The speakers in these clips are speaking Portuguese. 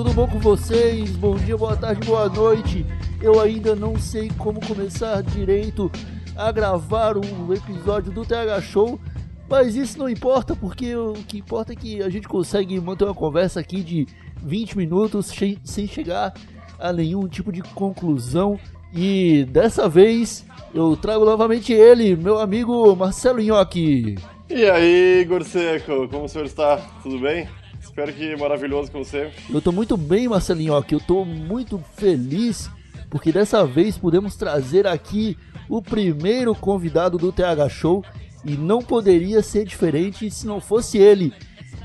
Tudo bom com vocês? Bom dia, boa tarde, boa noite. Eu ainda não sei como começar direito a gravar um episódio do TH Show, mas isso não importa porque o que importa é que a gente consegue manter uma conversa aqui de 20 minutos sem chegar a nenhum tipo de conclusão. E dessa vez eu trago novamente ele, meu amigo Marcelo Nhoque. E aí, Igor Seco, como o senhor está? Tudo bem? Espero que maravilhoso como sempre. Eu tô muito bem, Marcelinho, aqui. Eu tô muito feliz porque dessa vez podemos trazer aqui o primeiro convidado do TH Show e não poderia ser diferente se não fosse ele,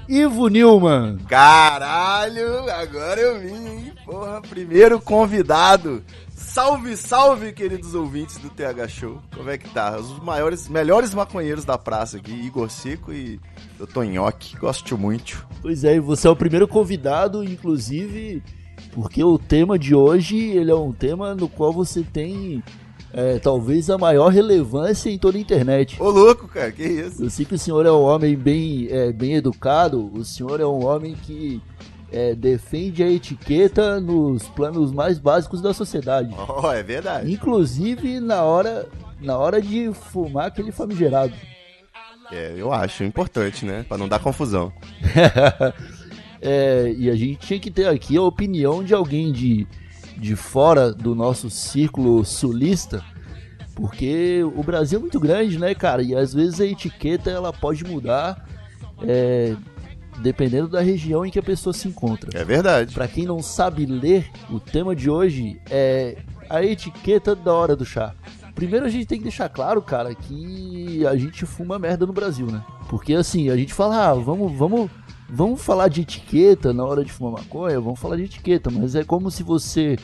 Ivo Nilman. Caralho, agora eu vim, hein? Porra, primeiro convidado. Salve, salve, queridos ouvintes do TH Show. Como é que tá? Os maiores, melhores maconheiros da praça aqui, Igor Seco e Dr. Nhoque. Gosto muito. Pois é, e você é o primeiro convidado, inclusive, porque o tema de hoje ele é um tema no qual você tem é, talvez a maior relevância em toda a internet. Ô, louco, cara, que isso? Eu sei que o senhor é um homem bem, é, bem educado, o senhor é um homem que é, defende a etiqueta nos planos mais básicos da sociedade. Ó, é verdade. Inclusive na hora, na hora de fumar aquele famigerado. É, eu acho importante, né? Pra não dar confusão. É, e a gente tinha que ter aqui a opinião de alguém de, de fora do nosso círculo sulista, porque o Brasil é muito grande, né, cara? E às vezes a etiqueta ela pode mudar é, dependendo da região em que a pessoa se encontra. É verdade. Pra quem não sabe ler, o tema de hoje é a etiqueta da hora do chá. Primeiro a gente tem que deixar claro, cara, que a gente fuma merda no Brasil, né? Porque assim, a gente fala, ah, vamos, vamos, vamos falar de etiqueta na hora de fumar maconha, vamos falar de etiqueta, mas é como se você,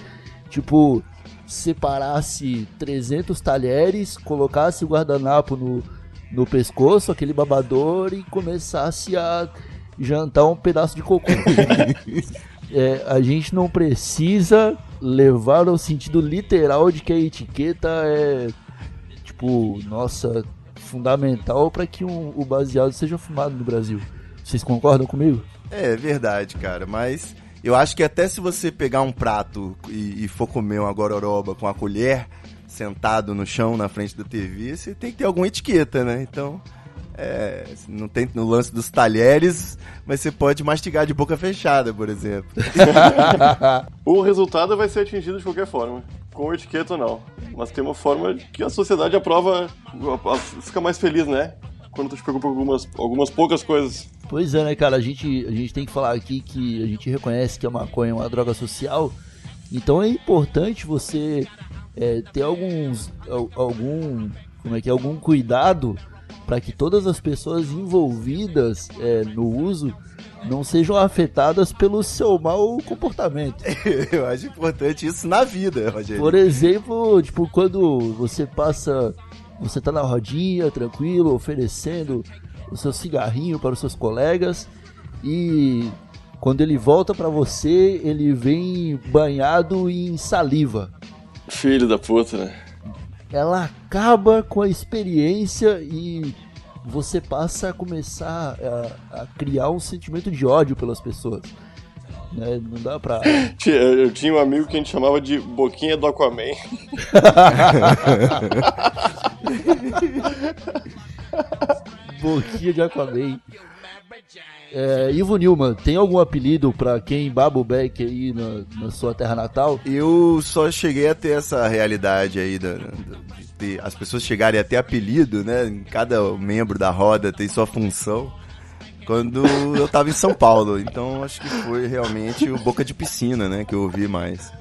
tipo, separasse 300 talheres, colocasse o guardanapo no, no pescoço, aquele babador e começasse a jantar um pedaço de cocô. É, a gente não precisa levar ao sentido literal de que a etiqueta é, tipo, nossa, fundamental para que um- o baseado seja fumado no Brasil. Vocês concordam comigo? É verdade, cara, mas eu acho que até se você pegar um prato e, e for comer uma gororoba com a colher, sentado no chão na frente da TV, você tem que ter alguma etiqueta, né? Então, é, não tem no lance dos talheres, mas você pode mastigar de boca fechada, por exemplo. O resultado vai ser atingido de qualquer forma, com etiqueta ou não. Mas tem uma forma que a sociedade aprova, fica mais feliz, né? Quando tu te preocupa com algumas, algumas poucas coisas. Pois é, né, cara? A gente, a gente tem que falar aqui que a gente reconhece que a maconha é uma droga social. Então é importante você é, ter alguns. al- algum. Como é que é? Algum cuidado para que todas as pessoas envolvidas é, no uso não sejam afetadas pelo seu mau comportamento. eu acho importante isso na vida, Rogério. Por exemplo, tipo, quando você passa, você tá na rodinha, tranquilo, oferecendo o seu cigarrinho para os seus colegas e quando ele volta para você, ele vem banhado em saliva. Filho da puta, né? Ela acaba com a experiência e você passa a começar a, a criar um sentimento de ódio pelas pessoas. Né? Não dá pra. Eu tinha um amigo que a gente chamava de Boquinha do Aquaman. Boquinha de Aquaman. É, Ivo Nilman, tem algum apelido pra quem baba o beck aí na, na sua terra natal? Eu só cheguei a ter essa realidade aí da, da- as pessoas chegarem a ter apelido, né? Cada membro da roda tem sua função. Quando eu tava em São Paulo, então acho que foi realmente o Boca de Piscina, né? Que eu ouvi mais.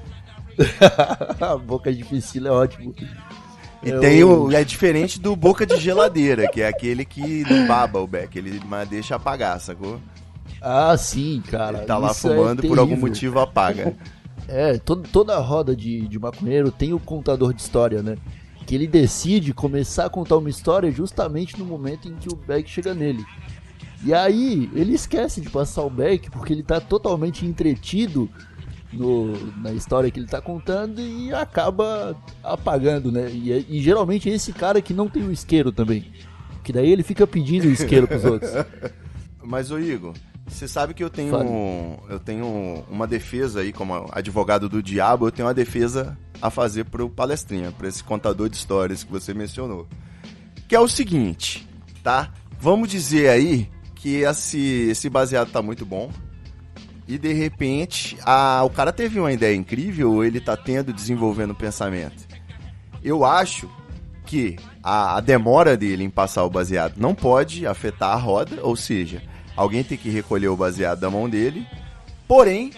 Boca de piscina é ótimo. E Eu- tem o. É diferente do Boca de Geladeira, que é aquele que não baba o beck, ele deixa apagar, sacou? Ah, sim, cara. Ele tá lá é fumando por algum motivo apaga. É, todo, toda roda de, de maconheiro tem o contador de história, né? Que ele decide começar a contar uma história justamente no momento em que o Beck chega nele. E aí, ele esquece de passar o Beck porque ele tá totalmente entretido no, na história que ele tá contando e acaba apagando, né? E, e geralmente é esse cara que não tem o isqueiro também. Que daí ele fica pedindo o isqueiro pros outros. Mas, ô Igor, você sabe que eu tenho, eu tenho uma defesa aí, como advogado do diabo, eu tenho uma defesa a fazer pro palestrinha, pra esse contador de histórias que você mencionou. Que é o seguinte, tá? Vamos dizer aí que esse, esse baseado tá muito bom. E de repente, a, o cara teve uma ideia incrível, ou ele tá tendo, desenvolvendo pensamento. Eu acho que a, a demora dele em passar o baseado não pode afetar a roda, ou seja, alguém tem que recolher o baseado da mão dele. Porém,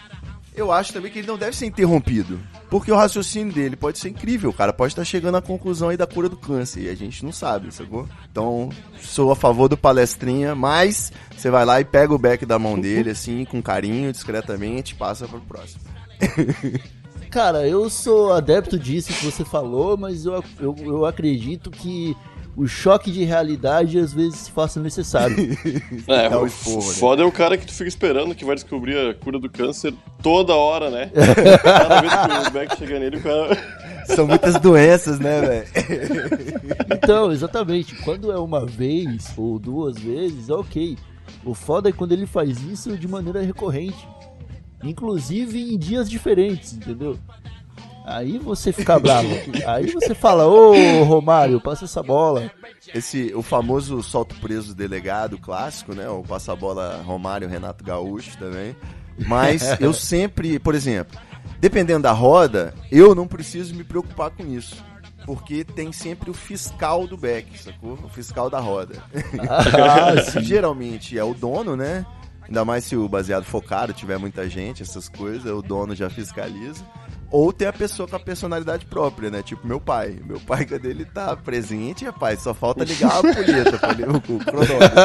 eu acho também que ele não deve ser interrompido. Porque o raciocínio dele pode ser incrível, cara pode estar chegando à conclusão aí da cura do câncer, e a gente não sabe, sacou? Então, sou a favor do palestrinha, mas você vai lá e pega o back da mão dele, assim, com carinho, discretamente, passa pro próximo. Cara, eu sou adepto disso que você falou, mas eu, eu, eu acredito que o choque de realidade às vezes se faça necessário. É, o o esporro, né? foda é o cara que tu fica esperando que vai descobrir a cura do câncer toda hora, né? Cada vez que o Beck chega nele, o cara. São muitas doenças, né, velho? Então, exatamente, quando é uma vez ou duas vezes, é ok. O foda é quando ele faz isso de maneira recorrente. Inclusive em dias diferentes, entendeu? Aí você fica bravo. Aí você fala, ô Romário, passa essa bola. Esse, o famoso solto preso delegado clássico, né? O passa-bola Romário, Renato Gaúcho também. Mas eu sempre, por exemplo, dependendo da roda, eu não preciso me preocupar com isso. Porque tem sempre o fiscal do back, sacou? O fiscal da roda. Ah. Geralmente é o dono, né? Ainda mais se o baseado for caro, tiver muita gente, essas coisas, o dono já fiscaliza. Ou tem a pessoa com a personalidade própria, né? Tipo meu pai. Meu pai, quando ele tá presente, rapaz, só falta ligar a ele, o, o cronômetro.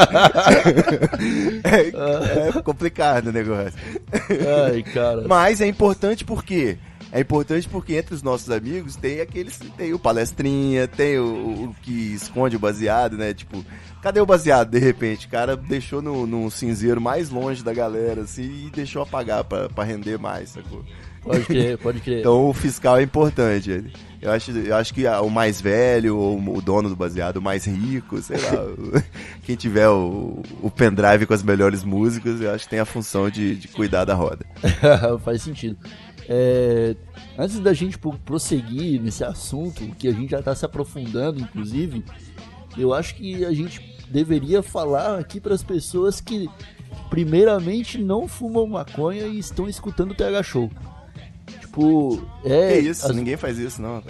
é, é complicado o negócio. Ai, cara. Mas é importante porque é importante porque entre os nossos amigos tem aqueles tem o palestrinha, tem o, o que esconde o baseado, né? Tipo, cadê o baseado de repente? O cara deixou no, no cinzeiro mais longe da galera assim e deixou apagar pra, pra render mais, sacou? Pode crer, pode crer. Então o fiscal é importante. Eu acho, eu acho que o mais velho, ou o dono do baseado, o mais rico, sei lá, quem tiver o, o pendrive com as melhores músicas, eu acho que tem a função de, de cuidar da roda. Faz sentido. É, antes da gente pro- prosseguir nesse assunto, que a gente já está se aprofundando, inclusive, eu acho que a gente deveria falar aqui para as pessoas que, primeiramente, não fumam maconha e estão escutando o TH Show. Tipo, é. que isso, as- ninguém faz isso, não.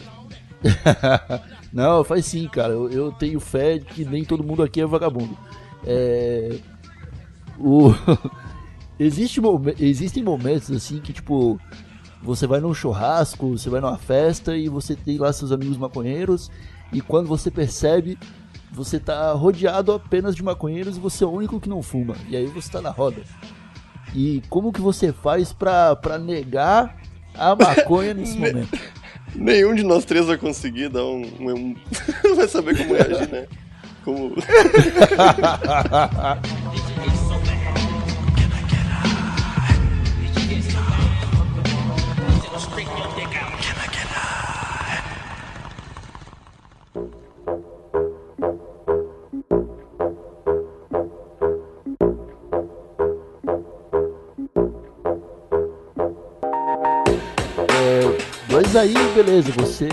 não, faz sim, cara. Eu, eu tenho fé de que nem todo mundo aqui é vagabundo. É. O... Existe momen- Existem momentos assim que, tipo, você vai num churrasco, você vai numa festa e você tem lá seus amigos maconheiros, e quando você percebe, você tá rodeado apenas de maconheiros e você é o único que não fuma. E aí você tá na roda. E como que você faz pra, pra negar a maconha nesse momento? Nenhum de nós três vai conseguir dar um. um- vai saber como reagir, né? Como. aí, beleza, você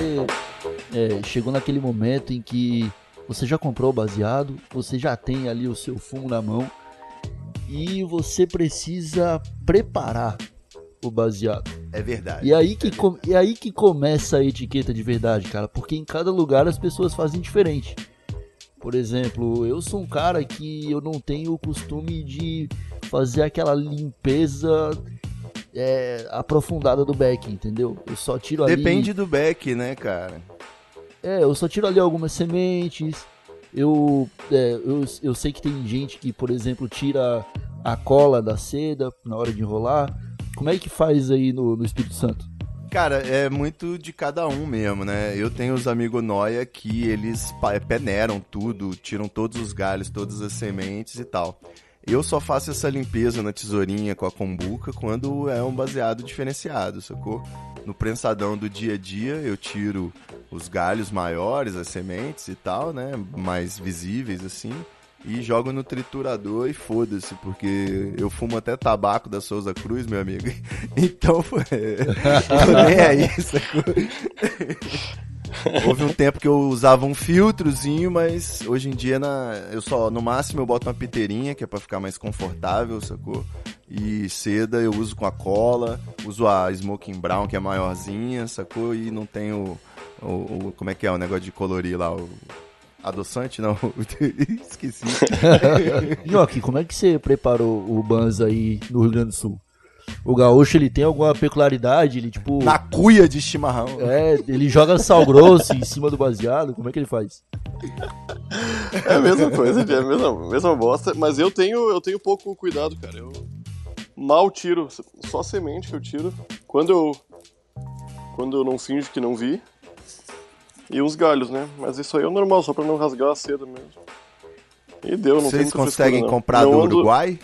é, chegou naquele momento em que você já comprou o baseado, você já tem ali o seu fumo na mão e você precisa preparar o baseado. É verdade. E aí que, com- e aí que começa a etiqueta de verdade, cara, porque em cada lugar as pessoas fazem diferente. Por exemplo, eu sou um cara que eu não tenho o costume de fazer aquela limpeza é, aprofundada do back, entendeu? Eu só tiro ali. Depende do back, né, cara? É, eu só tiro ali algumas sementes. Eu, é, eu, eu sei que tem gente que, por exemplo, tira a cola da seda na hora de enrolar. Como é que faz aí no, no Espírito Santo? Cara, é muito de cada um mesmo, né? Eu tenho os amigos noia que eles pa- peneiram tudo, tiram todos os galhos, todas as sementes e tal. Eu só faço essa limpeza na tesourinha com a kombuca quando é um baseado diferenciado, sacou? No prensadão do dia a dia eu tiro os galhos maiores, as sementes e tal, né? Mais visíveis assim. E jogo no triturador e foda-se, porque eu fumo até tabaco da Souza Cruz, meu amigo. Então, tô nem aí, sacou? Houve um tempo que eu usava um filtrozinho, mas hoje em dia na, eu só, no máximo eu boto uma piteirinha, que é pra ficar mais confortável, sacou? E seda eu uso com a cola, uso a Smoking Brown, que é maiorzinha, sacou? E não tenho o, o- como é que é o negócio de colorir lá, o adoçante, não, esqueci. Nhoque, como é que você preparou o Banza aí no Rio Grande do Sul? O gaúcho, ele tem alguma peculiaridade? Ele, tipo... Na cuia de chimarrão. É, ele joga sal grosso em cima do baseado? Como é que ele faz? É a mesma coisa, é a mesma, mesma bosta, mas eu tenho, eu tenho pouco cuidado, cara. Eu mal tiro, só semente que eu tiro. Quando eu quando eu não finjo que não vi. E uns galhos, né? Mas isso aí é o normal, só pra não rasgar a seda mesmo. E deu, não tem Vocês conseguem frescura, não. comprar Não do ando- Uruguai?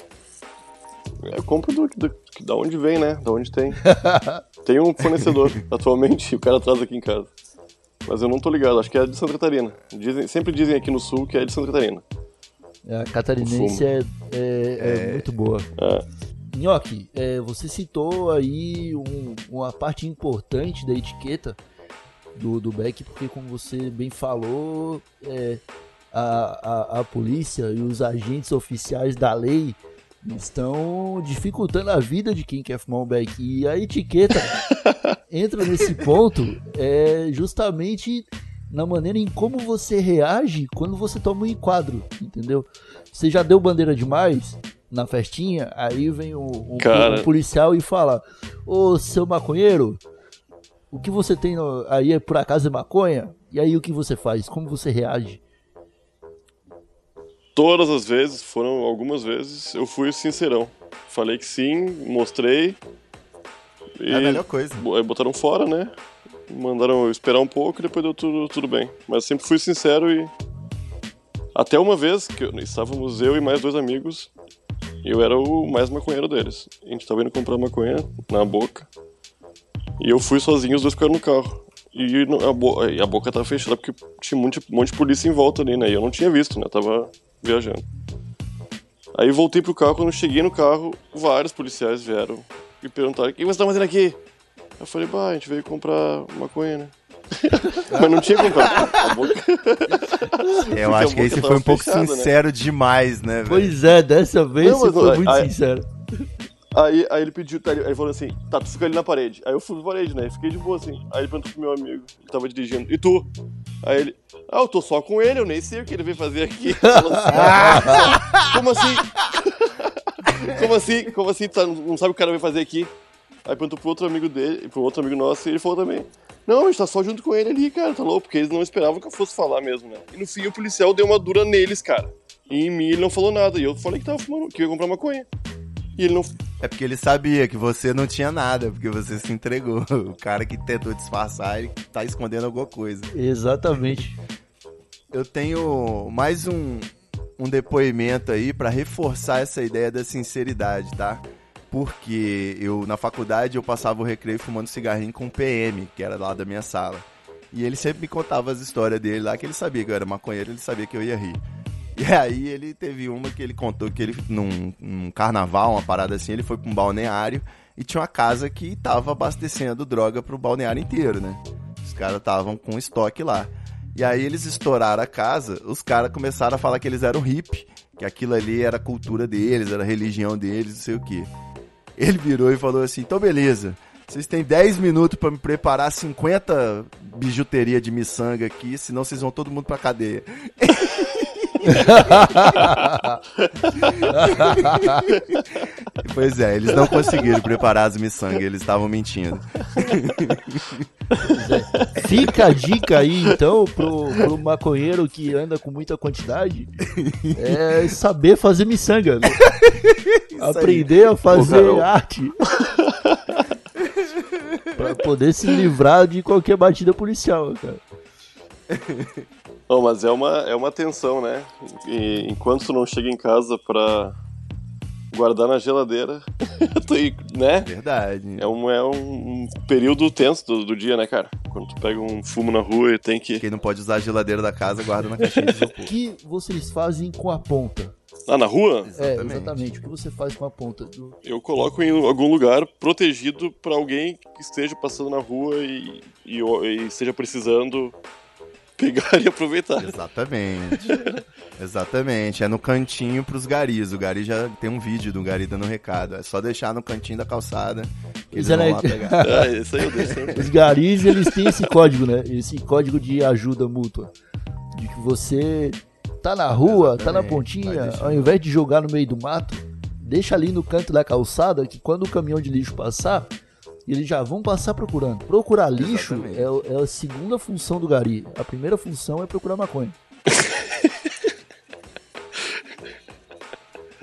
Eu compro do, do, da onde vem, né? Da onde tem. tem um fornecedor atualmente, o cara traz aqui em casa. Mas eu não tô ligado, acho que é de Santa Catarina. Dizem, sempre dizem aqui no sul que é de Santa Catarina. A catarinense é, é- é muito boa. É. Nhoque, é, você citou aí um- uma parte importante da etiqueta do, do Beck, porque como você bem falou, é, a, a, a polícia e os agentes oficiais da lei estão dificultando a vida de quem quer fumar um Beck. E a etiqueta entra nesse ponto é justamente na maneira em como você reage quando você toma um enquadro, entendeu? Você já deu bandeira demais na festinha, aí vem um- Cara. um policial e fala: Ô seu maconheiro, o que você tem no- aí é por acaso é maconha? E aí o que você faz? Como você reage? Todas as vezes, foram algumas vezes, eu fui sincerão. Falei que sim, mostrei. E É a melhor coisa. botaram fora, né? Mandaram eu esperar um pouco e depois deu tudo, tudo bem. Mas sempre fui sincero e. Até uma vez que eu- estávamos eu e mais dois amigos, eu era o mais maconheiro deles. A gente tava indo comprar maconha na boca. E eu fui sozinho, os dois ficaram no carro. E a, bo- a boca tava fechada porque tinha um monte, um monte de polícia em volta ali, né? E eu não tinha visto, né? Tava viajando. Aí voltei pro carro, quando eu cheguei no carro, vários policiais vieram e perguntaram: O que você tá fazendo aqui? Eu falei: Bah, a gente veio comprar maconha, né? Mas não tinha comprado. Eu acho que aí boca você tava foi um pouco fechada, né? sincero demais, né, velho? Pois é, dessa vez Não, foi não, muito aí- sincero. Aí, aí ele pediu, tá, ele falou assim, tá, tu fica ali na parede. Aí eu fui na parede, né? Fiquei de boa assim. Aí ele perguntou pro meu amigo, ele tava dirigindo, e tu? Aí ele, ah, eu tô só com ele, eu nem sei o que ele veio fazer aqui. Assim, Como assim? Como assim? Como assim? Tu tá- não sabe o que o cara veio fazer aqui? Aí perguntou pro outro amigo dele, pro outro amigo nosso, e ele falou também. Não, a gente tá só junto com ele ali, cara, tá louco? Porque eles não esperavam que eu fosse falar mesmo, né? E no fim o policial deu uma dura neles, cara. E em mim ele não falou nada. E eu falei que tava fumando, que ia comprar maconha. E ele não, É porque ele sabia que você não tinha nada, porque você se entregou. O cara que tentou disfarçar, ele tá escondendo alguma coisa. Exatamente. Eu tenho mais um, um depoimento aí pra reforçar essa ideia da sinceridade, tá? Porque eu, na faculdade, eu passava o recreio fumando cigarrinho com o PM, que era lá da minha sala. E ele sempre me contava as histórias dele lá, que ele sabia que eu era maconheiro, ele sabia que eu ia rir. E aí ele teve uma que ele contou que ele, num, num carnaval, uma parada assim, ele foi pra um balneário e tinha uma casa que tava abastecendo droga pro balneário inteiro, né? Os caras estavam com estoque lá. E aí eles estouraram a casa, os caras começaram a falar que eles eram hippie, que aquilo ali era a cultura deles, era a religião deles, não sei o quê. Ele virou e falou assim: então beleza, vocês têm 10 minutos pra me preparar 50 bijuteria de miçanga aqui, senão vocês vão todo mundo pra cadeia. pois é, eles não conseguiram preparar as miçangas, eles estavam mentindo. Fica a dica aí, então, pro, pro maconheiro que anda com muita quantidade, é saber fazer miçanga. né? Aprender a fazer Ô, cara, arte. Pra poder se livrar de qualquer batida policial, cara. Não, mas é uma, é uma tensão, né? E enquanto tu não chega em casa pra guardar na geladeira, tu, né? Verdade. É um, é um período tenso do, do dia, né, cara? Quando tu pega um fumo na rua e tem que. Quem não pode usar a geladeira da casa, guarda na caixinha de O que vocês fazem com a ponta? Ah, na rua? É, Exatamente. exatamente. O que você faz com a ponta? do- Eu coloco em algum lugar protegido pra alguém que esteja passando na rua e, e, e esteja precisando pegar e aproveitar. Exatamente. Exatamente. É no cantinho pros garis. O gari já tem um vídeo do gari dando recado. É só deixar no cantinho da calçada que eles Isso vão lá pegar. Ah, isso aí eu deixo sempre. Os garis, eles têm esse código, né? Esse código de ajuda mútua. De que você tá na rua, tá na Exatamente. Pontinha, deixando. ao invés de jogar no meio do mato, deixa ali no canto da calçada que quando o caminhão de lixo passar, eles já vão passar procurando. Procurar lixo é, é a segunda função do gari. A primeira função é procurar maconha.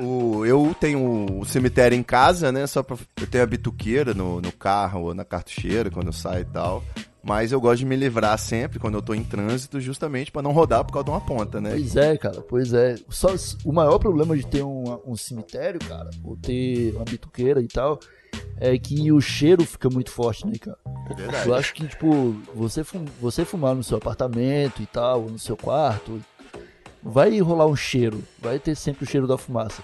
O, eu tenho o cemitério em casa, né? Só pra, eu tenho a bituqueira no, no carro ou na cartucheira quando eu saio e tal. Mas eu gosto de me livrar sempre quando eu tô em trânsito, justamente pra não rodar por causa de uma ponta, né? Pois é, cara, pois é. Só, o maior problema de ter um, um cemitério, cara, ou ter uma bituqueira e tal, é que o cheiro fica muito forte, né, cara? É verdade. Eu acho que, tipo, você, fum- você fumar no seu apartamento e tal, no seu quarto, vai rolar um cheiro, vai ter sempre o cheiro da fumaça.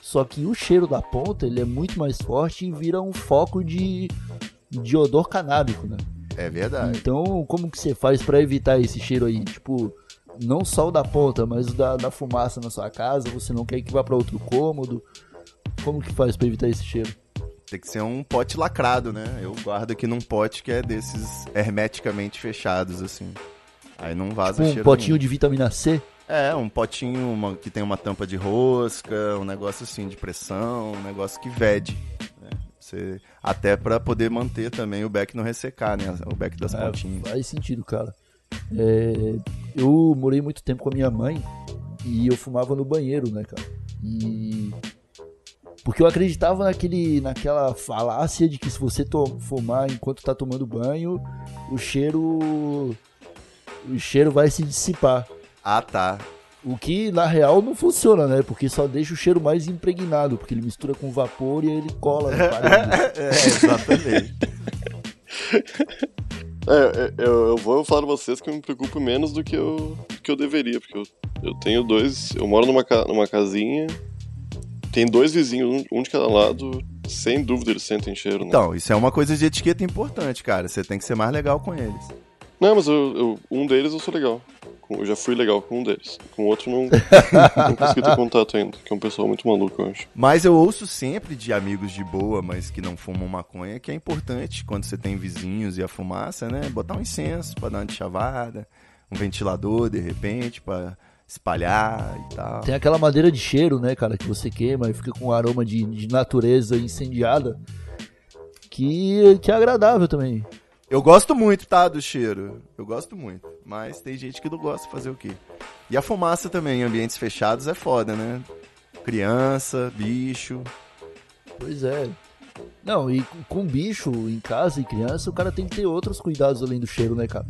Só que o cheiro da ponta, ele é muito mais forte e vira um foco de, de odor canábico, né? É verdade. Então, como que você faz pra evitar esse cheiro aí? Tipo, não só o da ponta, mas o da, da fumaça na sua casa, você não quer que vá pra outro cômodo. Como que faz pra evitar esse cheiro? Tem que ser um pote lacrado, né? Eu guardo aqui num pote que é desses hermeticamente fechados, assim. Aí não vaza Um cheiro potinho nenhum. de vitamina C? É, um potinho uma- que tem uma tampa de rosca, um negócio assim de pressão, um negócio que vede. né? Você, até pra poder manter também o beck não ressecar, né? O beck das É, pontinhas. faz sentido, cara. É, eu morei muito tempo com a minha mãe e eu fumava no banheiro, né, cara? E. Porque eu acreditava naquele, naquela falácia de que se você fumar enquanto tá tomando banho, o cheiro. O cheiro vai se dissipar. Ah, tá. O que na real não funciona, né? Porque só deixa o cheiro mais impregnado, porque ele mistura com vapor e ele cola parede. É, exatamente. É, é, eu, eu vou falar pra vocês que eu me preocupo menos do que eu, do que eu deveria, porque eu, eu tenho dois. Eu moro numa, numa casinha, tem dois vizinhos, um, de cada lado, sem dúvida eles sentem cheiro, né? Então, isso é uma coisa de etiqueta importante, cara. Você tem que ser mais legal com eles. Não, mas eu, eu- um deles eu sou legal. Eu já fui legal com um deles. Com o outro não, não consegui ter contato ainda, que é um pessoal muito maluco, eu acho. Mas eu ouço sempre de amigos de boa, mas que não fumam maconha, que é importante quando você tem vizinhos e a fumaça, né? Botar um incenso pra dar uma de chavada, um ventilador de repente pra espalhar e tal. Tem aquela madeira de cheiro, né, cara, que você queima e fica com um aroma de, de natureza incendiada. Que, que é agradável também. Eu gosto muito, tá, do cheiro. Eu gosto muito. Mas tem gente que não gosta, fazer o quê? E a fumaça também, em ambientes fechados, é foda, né? Criança, bicho. Pois é. Não, e com- com bicho em casa e criança, o cara tem que ter outros cuidados além do cheiro, né, cara?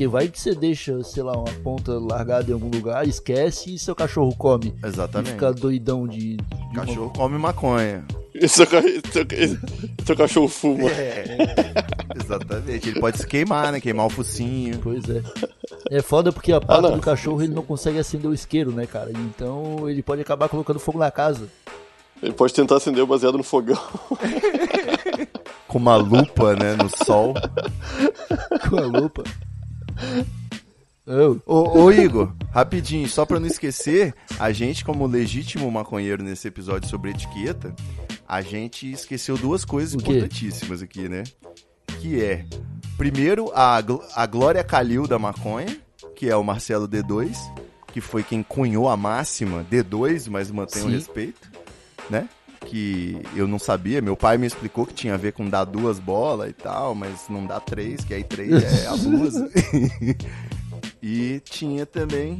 Porque vai que você deixa, sei lá, uma ponta largada em algum lugar, esquece e seu cachorro come. E Exatamente. fica doidão de. de uma- Cachorro come maconha. E seu, ca- seu, seu cachorro fuma. Exatamente. Ele pode se queimar, né? Queimar o focinho. Pois é. É foda porque a pata não. do cachorro ele não consegue acender o isqueiro, né, cara? Então ele pode acabar colocando fogo na casa. Ele pode tentar acender o baseado no fogão. Com uma lupa, né? No sol. Com a lupa. Oh, Ô, ô, Igor, rapidinho, só pra não esquecer, a gente, como legítimo maconheiro nesse episódio sobre etiqueta, a gente esqueceu duas coisas O importantíssimas aqui, né? Que é, primeiro, a, Gl- a Glória Calil da maconha, que é o Marcelo D2, que foi quem cunhou a máxima D2, mas mantém o Sim. respeito, né? Que eu não sabia, meu pai me explicou que tinha a ver com dar duas bolas e tal, mas não dá três, que aí três é abuso. E tinha também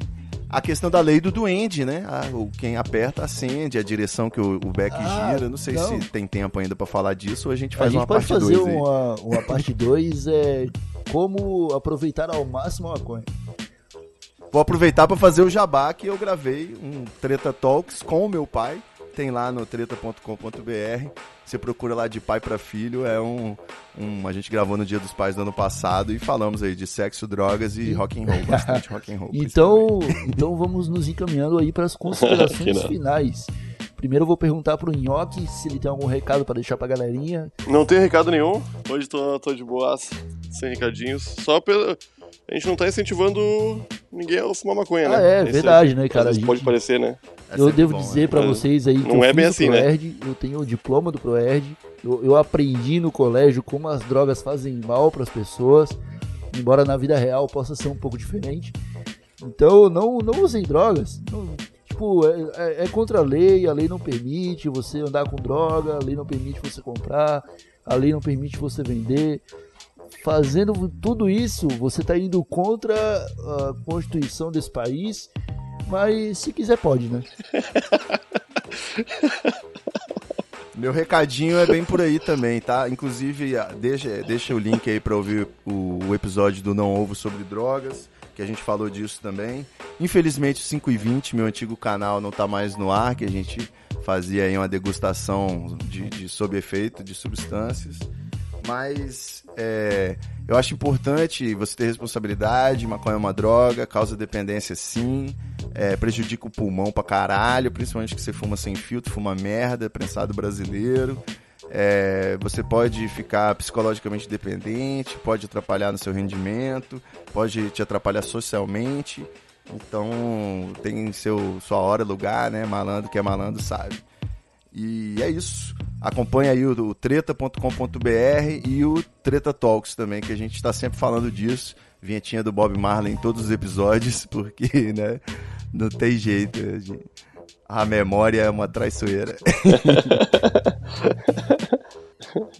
a questão da lei do duende, né? Ah, o, quem aperta, acende, a direção que o, o Beck Ah, gira. Não sei não. se tem tempo ainda pra falar disso ou a gente A faz gente uma pode parte fazer 2 aí. uma, uma parte 2 é como aproveitar ao máximo a maconha. Vou aproveitar pra fazer o jabá que eu gravei um Treta Talks com o meu pai. Tem lá no treta.com.br. Você procura lá de pai pra filho. É um, um. A gente gravou no Dia dos Pais do ano passado e falamos aí de sexo, drogas e rock and roll. Bastante rock and roll. Então, então vamos nos encaminhando aí para as considerações finais. Primeiro eu vou perguntar pro Nhoque se ele tem algum recado para deixar pra galerinha. Não tem recado nenhum. Hoje tô, tô de boas, sem recadinhos. Só pelo. A gente não tá incentivando ninguém a fumar maconha, né? Ah, é, Esse- verdade, né, cara? às vezes gente- pode parecer, né? É eu devo bom, dizer né? pra Mas vocês aí que não eu é bem o assim, né? Proerd, eu tenho o diploma do Proerd, eu, eu aprendi no colégio como as drogas fazem mal pras pessoas, embora na vida real possa ser um pouco diferente. Então não, não usem drogas. Não- tipo, é, é- é contra a lei, a lei não permite você andar com droga, a lei não permite você comprar, a lei não permite você vender. Fazendo tudo isso, você tá indo contra a Constituição desse país, mas se quiser pode, né? Meu recadinho é bem por aí também, tá? Inclusive, deixa, deixa o link aí pra ouvir o, o episódio do Não Ovo sobre drogas, que a gente falou disso também. Infelizmente, 5 e 20 meu antigo canal não tá mais no ar, que a gente fazia aí uma degustação de, de sob efeito de substâncias. Mas é, eu acho importante você ter responsabilidade, maconha é uma droga, causa dependência sim, é, prejudica o pulmão pra caralho, principalmente que você fuma sem filtro, fuma merda, prensado brasileiro. É, você pode ficar psicologicamente dependente, pode atrapalhar no seu rendimento, pode te atrapalhar socialmente. Então tem seu, sua hora, lugar, né? Malandro que é malandro sabe. E é isso. Acompanha aí o, treta.com.br e o Treta Talks também, que a gente está sempre falando disso. Vinhetinha do Bob Marley em todos os episódios, porque, né? Não tem jeito. a gente- A memória é uma traiçoeira.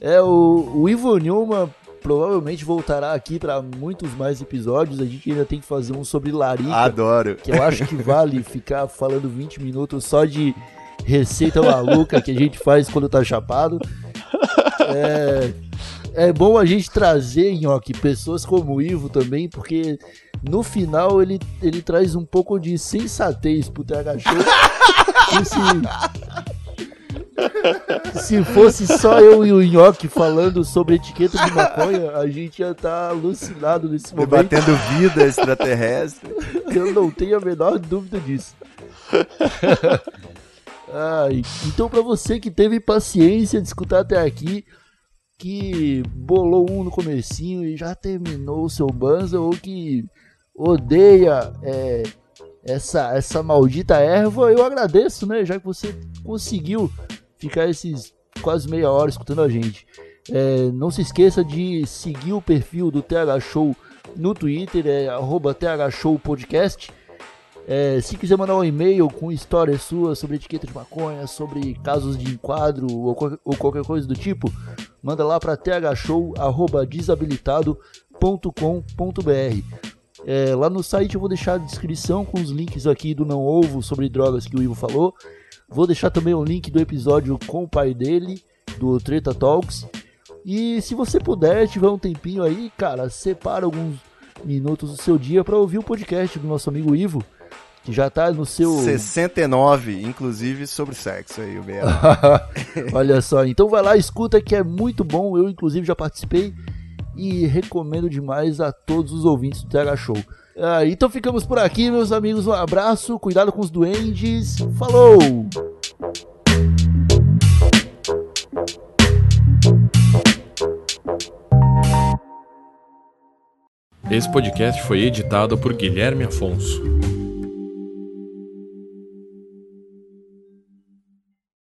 É, o, o Ivo Newman provavelmente voltará aqui para muitos mais episódios. A gente ainda tem que fazer um sobre Larica, Adoro. que eu acho que vale ficar falando 20 minutos só de receita maluca que a gente faz quando tá chapado. É, é bom a gente trazer, Nhoque, pessoas como o Ivo também, porque no final ele, ele traz um pouco de sensatez pro TH Show. Se, se fosse só eu e o Nhoque falando sobre etiqueta de maconha, a gente ia estar alucinado nesse momento. Debatendo vida extraterrestre. Eu não tenho a menor dúvida disso. Ai, então, pra você que teve paciência de escutar até aqui, que bolou um no comecinho e já terminou o seu banza, ou que odeia é, essa, essa maldita erva, eu agradeço, né? Já que você conseguiu ficar esses quase meia hora escutando a gente. É, não se esqueça de seguir o perfil do TH Show no Twitter, é arroba TH Show Podcast. É, se quiser mandar um e-mail com histórias suas sobre etiqueta de maconha, sobre casos de enquadro ou, qual- ou qualquer coisa do tipo, manda lá para thshow.desabilitado.com.br. É, lá no site eu vou deixar a descrição com os links aqui do Não Ovo sobre drogas que o Ivo falou. Vou deixar também o link do episódio com o pai dele, do Treta Talks. E se você puder, tiver um tempinho aí, cara, separa alguns minutos do seu dia para ouvir o podcast do nosso amigo Ivo, que já tá no seu. 69, inclusive sobre sexo aí, o. Olha só, então vai lá, escuta que é muito bom. Eu, inclusive, já participei e recomendo demais a todos os ouvintes do TH Show. Ah, então ficamos por aqui, meus amigos. Um abraço, cuidado com os duendes. Falou! Esse podcast foi editado por Guilherme Afonso.